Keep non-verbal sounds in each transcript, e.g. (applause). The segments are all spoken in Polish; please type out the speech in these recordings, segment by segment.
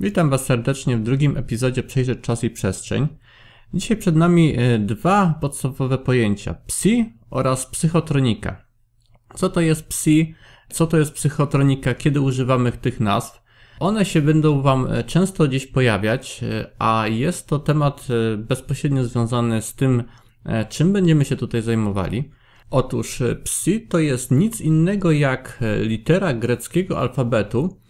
Witam Was serdecznie w drugim epizodzie Przejrzeć Czas i Przestrzeń. Dzisiaj przed nami e, dwa podstawowe pojęcia: psi oraz psychotronika. Co to jest psi? Co to jest psychotronika? Kiedy używamy tych nazw? One się będą Wam e, często gdzieś pojawiać, e, a jest to temat bezpośrednio związany z tym, czym będziemy się tutaj zajmowali. Otóż psi to jest nic innego jak litera greckiego alfabetu,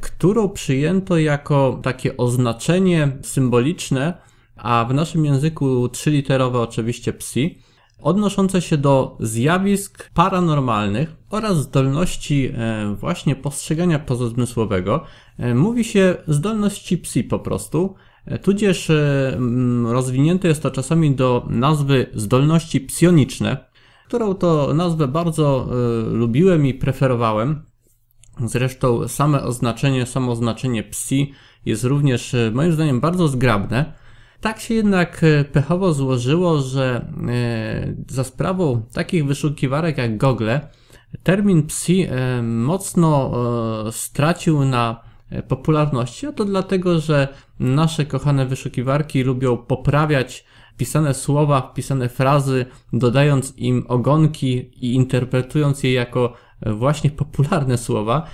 którą przyjęto jako takie oznaczenie symboliczne, a w naszym języku trzyliterowe oczywiście psi, odnoszące się do zjawisk paranormalnych oraz zdolności e, właśnie postrzegania pozazmysłowego. E, mówi się zdolności psi po prostu, tudzież rozwinięte jest to czasami do nazwy zdolności psioniczne, którą to nazwę bardzo lubiłem i preferowałem, Zresztą same oznaczenie, samo oznaczenie psi jest również e, moim zdaniem bardzo zgrabne. Tak się jednak e, pechowo złożyło, że e, za sprawą takich wyszukiwarek jak Google termin psi mocno stracił na popularności, a to dlatego, że nasze kochane wyszukiwarki lubią poprawiać pisane słowa, wpisane frazy, dodając im ogonki i interpretując je jako właśnie popularne słowa.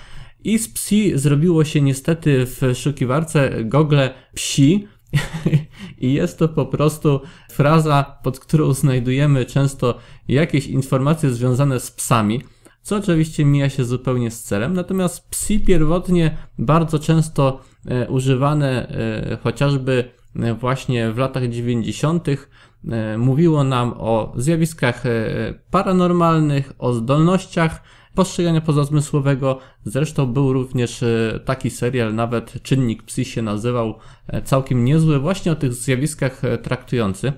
I z psi zrobiło się niestety w szukiwarce Google psi. (laughs) I jest to po prostu fraza, pod którą znajdujemy często jakieś informacje związane z psami, co oczywiście mija się zupełnie z celem. Natomiast psi pierwotnie bardzo często e, używane e, chociażby e, właśnie w latach 90. E, mówiło nam o zjawiskach paranormalnych, o zdolnościach postrzegania pozazmysłowego. Zresztą był również e, taki serial, nawet Czynnik Psi się nazywał, e, całkiem niezły, właśnie o tych zjawiskach e, traktujący.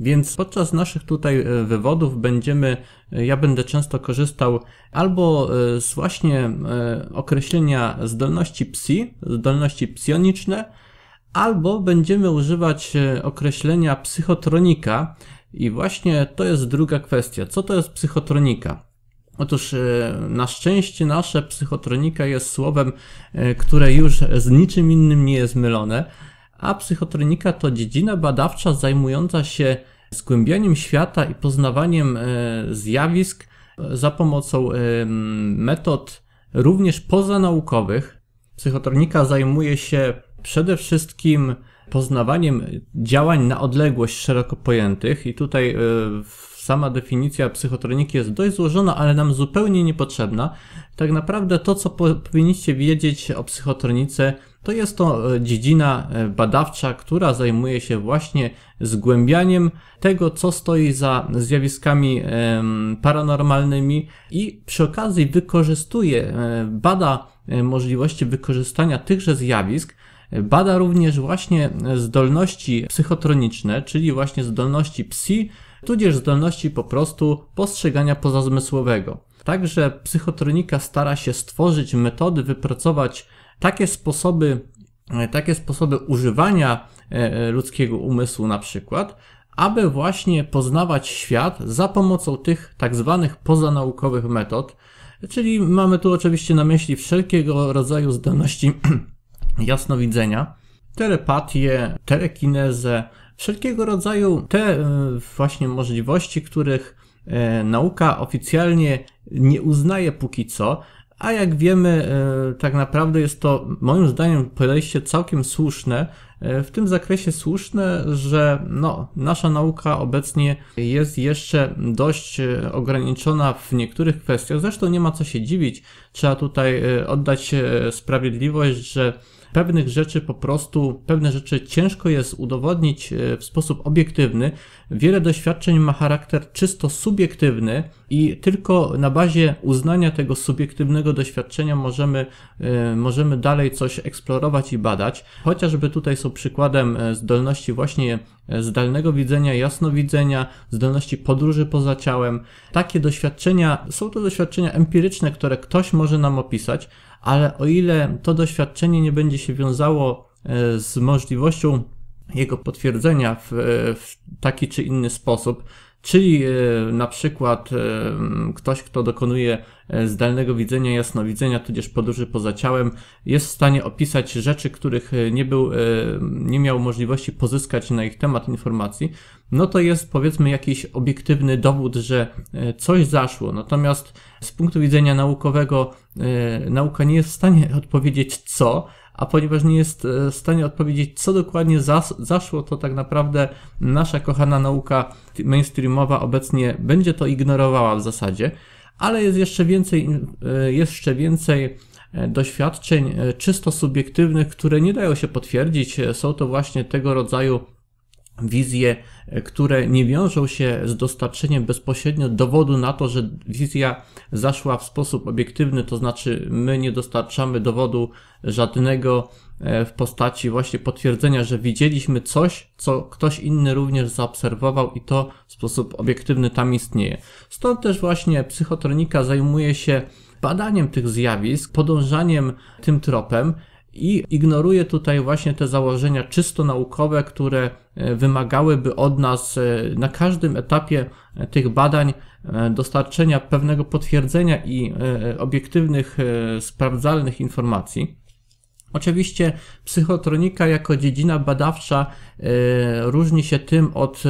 Więc podczas naszych tutaj wywodów będziemy, ja będę często korzystał albo z właśnie określenia zdolności psi, zdolności psioniczne, albo będziemy używać określenia psychotronika i właśnie to jest druga kwestia. Co to jest psychotronika? Otóż e, na szczęście nasze psychotronika jest słowem, e, które już z niczym innym nie jest mylone, a psychotronika to dziedzina badawcza zajmująca się zgłębianiem świata i poznawaniem e, zjawisk za pomocą metod również pozanaukowych. Psychotronika zajmuje się przede wszystkim poznawaniem działań na odległość szeroko pojętych i tutaj w sama definicja psychotroniki jest dość złożona, ale nam zupełnie niepotrzebna. Tak naprawdę to, co powinniście wiedzieć o psychotronice, to jest to e, dziedzina e, badawcza, która zajmuje się właśnie zgłębianiem tego, co stoi za zjawiskami paranormalnymi i przy okazji wykorzystuje, e, bada możliwości wykorzystania tychże zjawisk Bada również właśnie zdolności psychotroniczne, czyli właśnie zdolności psi tudzież zdolności po prostu postrzegania pozazmysłowego. Także psychotronika stara się stworzyć metody, wypracować takie sposoby, e, takie sposoby używania e, e, ludzkiego umysłu na przykład, aby właśnie poznawać świat za pomocą tych tak zwanych pozanaukowych metod, czyli mamy tu oczywiście na myśli wszelkiego rodzaju zdolności (clears throat) jasnowidzenia, telepatię, telekinezę, wszelkiego rodzaju te e, właśnie możliwości, których e, nauka oficjalnie nie uznaje póki co, a jak wiemy, e, tak naprawdę jest to moim zdaniem podejście całkiem słuszne, w tym zakresie słuszne, że no, nasza nauka obecnie jest jeszcze dość ograniczona w niektórych kwestiach. Zresztą nie ma co się dziwić. Trzeba tutaj oddać sprawiedliwość, że pewnych rzeczy po prostu, pewne rzeczy ciężko jest udowodnić e, w sposób obiektywny. Wiele doświadczeń ma charakter czysto subiektywny i tylko na bazie uznania tego subiektywnego doświadczenia możemy, e, możemy dalej coś eksplorować i badać. Chociażby tutaj są przykładem e, zdolności właśnie zdalnego widzenia, jasnowidzenia, zdolności podróży poza ciałem. Takie doświadczenia są to doświadczenia empiryczne, które ktoś może nam opisać, ale o ile to doświadczenie nie będzie się wiązało e, z możliwością jego potwierdzenia w, w taki czy inny sposób, Czyli e, na przykład e, ktoś, kto dokonuje e, zdalnego widzenia, jasnowidzenia, tudzież podróży poza ciałem, jest w stanie opisać rzeczy, których nie był, nie miał możliwości pozyskać na ich temat informacji, no to jest powiedzmy jakiś obiektywny dowód, że coś zaszło. Natomiast z punktu widzenia naukowego nauka nie jest w stanie (laughs) odpowiedzieć co, a ponieważ nie jest e, w stanie odpowiedzieć, co dokładnie zas zaszło, to tak naprawdę nasza kochana nauka mainstreamowa obecnie będzie to ignorowała w zasadzie, ale jest jeszcze więcej, e, jeszcze więcej e, doświadczeń czysto subiektywnych, które nie dają się potwierdzić. Są to właśnie tego rodzaju wizje, które nie wiążą się z dostarczeniem bezpośrednio dowodu na to, że wizja zaszła w sposób obiektywny, to znaczy my nie dostarczamy dowodu żadnego e, w postaci właśnie potwierdzenia, że widzieliśmy coś, co ktoś inny również zaobserwował i to w sposób obiektywny tam istnieje. Stąd też właśnie psychotronika zajmuje się badaniem tych zjawisk, podążaniem tym tropem i ignoruje tutaj właśnie te założenia czysto naukowe, które e, wymagałyby od nas e, na każdym etapie e, tych badań dostarczenia pewnego potwierdzenia i obiektywnych, sprawdzalnych informacji. Oczywiście psychotronika jako dziedzina badawcza różni się tym od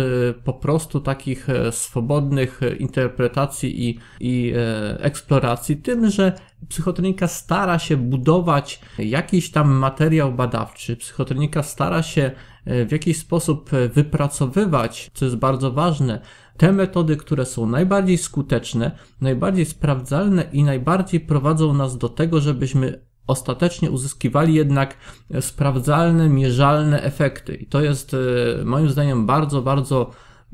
po prostu takich swobodnych interpretacji i, i eksploracji, tym, że psychotronika stara się budować jakiś tam materiał badawczy, psychotronika stara się e, w jakiś sposób e, wypracowywać, co jest bardzo ważne, te metody, które są najbardziej skuteczne, najbardziej sprawdzalne i najbardziej prowadzą nas do tego, żebyśmy ostatecznie uzyskiwali jednak e, sprawdzalne, mierzalne efekty. I to jest moim zdaniem bardzo, bardzo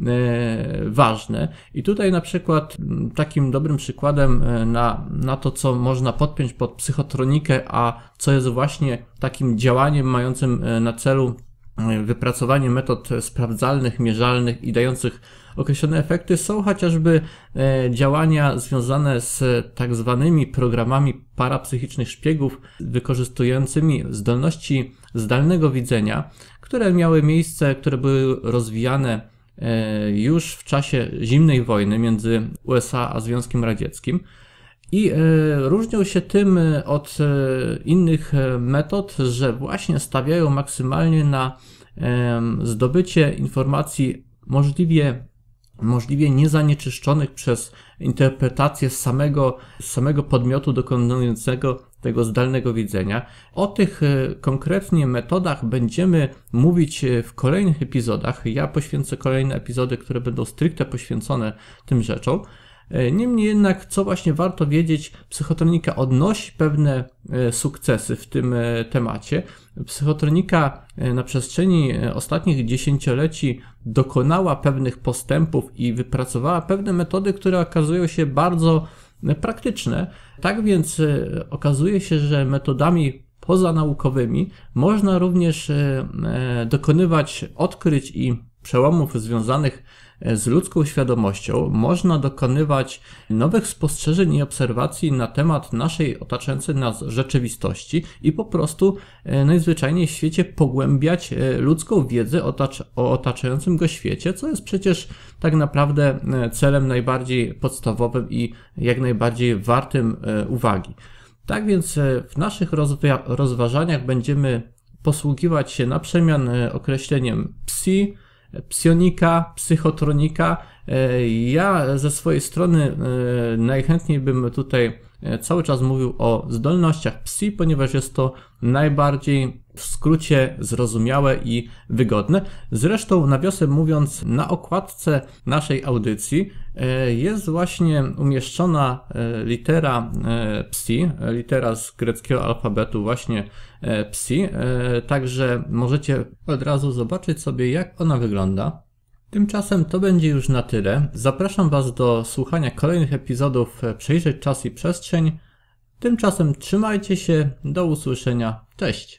E, ważne. I tutaj na przykład takim dobrym przykładem e, na, na to, co można podpiąć pod psychotronikę, a co jest właśnie takim działaniem mającym e, na celu wypracowanie metod sprawdzalnych, mierzalnych i dających określone efekty są chociażby działania związane z tak zwanymi programami parapsychicznych szpiegów wykorzystującymi zdolności zdalnego widzenia, które miały miejsce, które były rozwijane E, już w czasie zimnej wojny między USA a Związkiem Radzieckim. I e, różnią się tym e, od innych metod, że właśnie stawiają maksymalnie na zdobycie informacji możliwie możliwie niezanieczyszczonych przez interpretację samego, samego podmiotu dokonującego tego zdalnego widzenia. O tych e, konkretnie metodach będziemy mówić e, w kolejnych epizodach. Ja poświęcę kolejne epizody, które będą stricte poświęcone tym rzeczom. E, niemniej jednak, co właśnie warto wiedzieć, psychotronika odnosi pewne e, sukcesy w tym e, temacie. Psychotronika na przestrzeni ostatnich dziesięcioleci dokonała pewnych postępów i wypracowała pewne metody, które okazują się bardzo praktyczne. Tak więc okazuje się, że metodami pozanaukowymi można również dokonywać odkryć i przełomów związanych z ludzką świadomością można dokonywać nowych spostrzeżeń i obserwacji na temat naszej otaczającej nas rzeczywistości i po prostu e, najzwyczajniej w świecie pogłębiać e, ludzką wiedzę o otaczającym go świecie, co jest przecież tak naprawdę e, celem najbardziej podstawowym i jak najbardziej wartym uwagi. Tak więc w naszych rozważaniach będziemy posługiwać się na przemian określeniem psi, psionika, psychotronika. E, ja ze swojej strony e, najchętniej bym tutaj e, cały czas mówił o zdolnościach psi, ponieważ jest to najbardziej w skrócie zrozumiałe i wygodne. Zresztą, nawiasem mówiąc, na okładce naszej audycji jest właśnie umieszczona litera psi, litera z greckiego alfabetu, właśnie psi, także możecie od razu zobaczyć sobie, jak ona wygląda. Tymczasem to będzie już na tyle. Zapraszam Was do słuchania kolejnych epizodów Przejrzeć Czas i Przestrzeń. Tymczasem trzymajcie się, do usłyszenia, cześć!